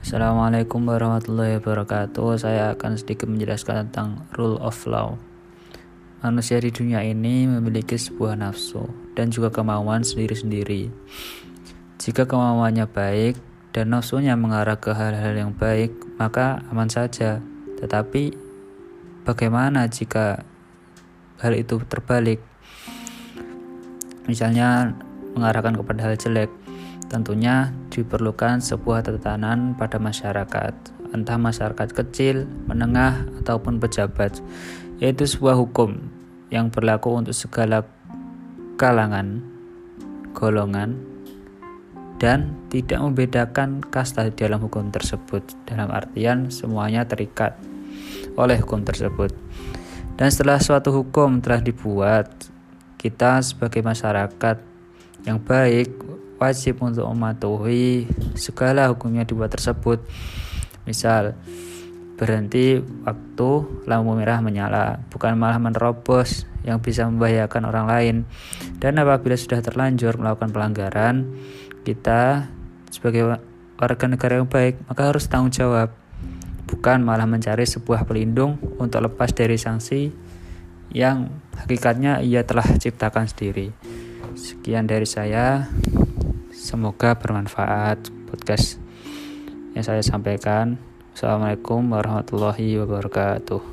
Assalamualaikum warahmatullahi wabarakatuh. Saya akan sedikit menjelaskan tentang rule of law. Manusia di dunia ini memiliki sebuah nafsu dan juga kemauan sendiri-sendiri. Jika kemauannya baik dan nafsunya mengarah ke hal-hal yang baik, maka aman saja. Tetapi bagaimana jika hal itu terbalik? Misalnya mengarahkan kepada hal jelek, Tentunya diperlukan sebuah tatanan pada masyarakat, entah masyarakat kecil, menengah, ataupun pejabat, yaitu sebuah hukum yang berlaku untuk segala kalangan, golongan, dan tidak membedakan kasta di dalam hukum tersebut, dalam artian semuanya terikat oleh hukum tersebut. Dan setelah suatu hukum telah dibuat, kita sebagai masyarakat yang baik wajib untuk mematuhi segala hukumnya dibuat tersebut. Misal, berhenti waktu lampu merah menyala, bukan malah menerobos yang bisa membahayakan orang lain. Dan apabila sudah terlanjur melakukan pelanggaran, kita sebagai warga negara yang baik maka harus tanggung jawab, bukan malah mencari sebuah pelindung untuk lepas dari sanksi yang hakikatnya ia telah ciptakan sendiri. Sekian dari saya. Semoga bermanfaat podcast yang saya sampaikan. Assalamualaikum warahmatullahi wabarakatuh.